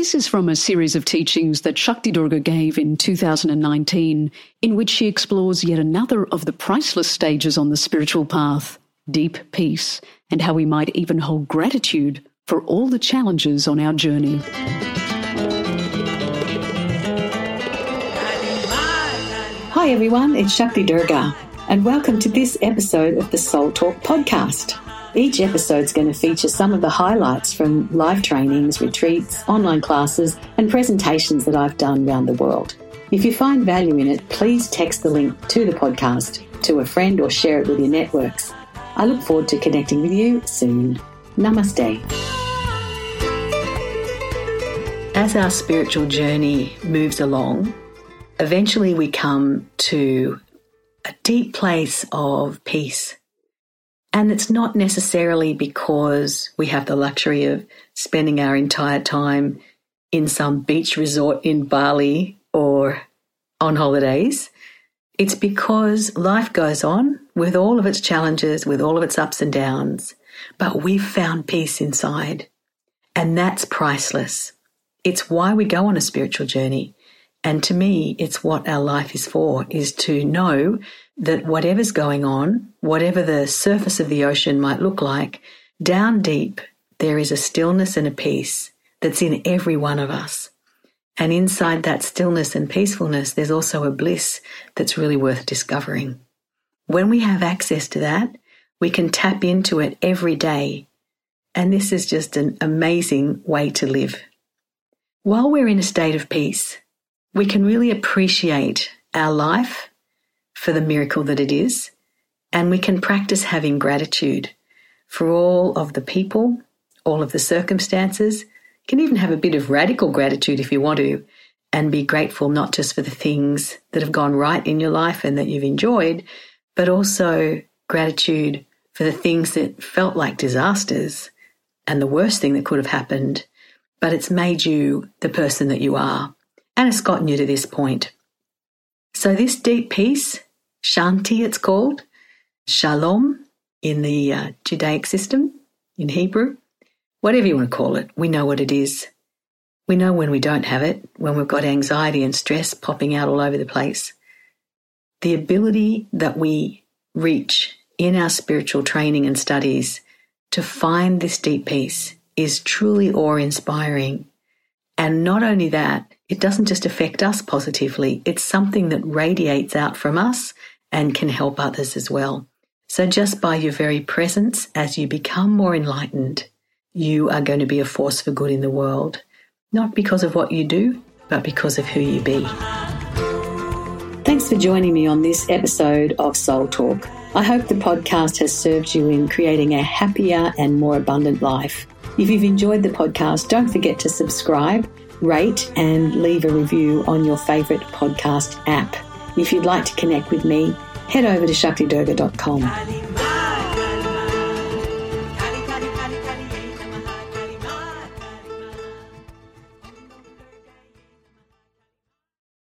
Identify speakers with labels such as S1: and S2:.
S1: This is from a series of teachings that Shakti Durga gave in 2019, in which she explores yet another of the priceless stages on the spiritual path deep peace, and how we might even hold gratitude for all the challenges on our journey.
S2: Hi everyone, it's Shakti Durga, and welcome to this episode of the Soul Talk podcast. Each episode is going to feature some of the highlights from live trainings, retreats, online classes, and presentations that I've done around the world. If you find value in it, please text the link to the podcast to a friend or share it with your networks. I look forward to connecting with you soon. Namaste. As our spiritual journey moves along, eventually we come to a deep place of peace and it's not necessarily because we have the luxury of spending our entire time in some beach resort in Bali or on holidays. It's because life goes on with all of its challenges, with all of its ups and downs, but we've found peace inside. And that's priceless. It's why we go on a spiritual journey. And to me, it's what our life is for, is to know that whatever's going on, whatever the surface of the ocean might look like, down deep, there is a stillness and a peace that's in every one of us. And inside that stillness and peacefulness, there's also a bliss that's really worth discovering. When we have access to that, we can tap into it every day. And this is just an amazing way to live. While we're in a state of peace, we can really appreciate our life for the miracle that it is, and we can practice having gratitude for all of the people, all of the circumstances. You can even have a bit of radical gratitude if you want to, and be grateful not just for the things that have gone right in your life and that you've enjoyed, but also gratitude for the things that felt like disasters and the worst thing that could have happened, but it's made you the person that you are and it's gotten you to this point. So, this deep peace, Shanti it's called, Shalom in the uh, Judaic system, in Hebrew, whatever you want to call it, we know what it is. We know when we don't have it, when we've got anxiety and stress popping out all over the place. The ability that we reach in our spiritual training and studies to find this deep peace is truly awe inspiring. And not only that, it doesn't just affect us positively, it's something that radiates out from us and can help others as well. So, just by your very presence, as you become more enlightened, you are going to be a force for good in the world, not because of what you do, but because of who you be. Thanks for joining me on this episode of Soul Talk. I hope the podcast has served you in creating a happier and more abundant life. If you've enjoyed the podcast, don't forget to subscribe rate, and leave a review on your favourite podcast app. If you'd like to connect with me, head over to shaktidurga.com.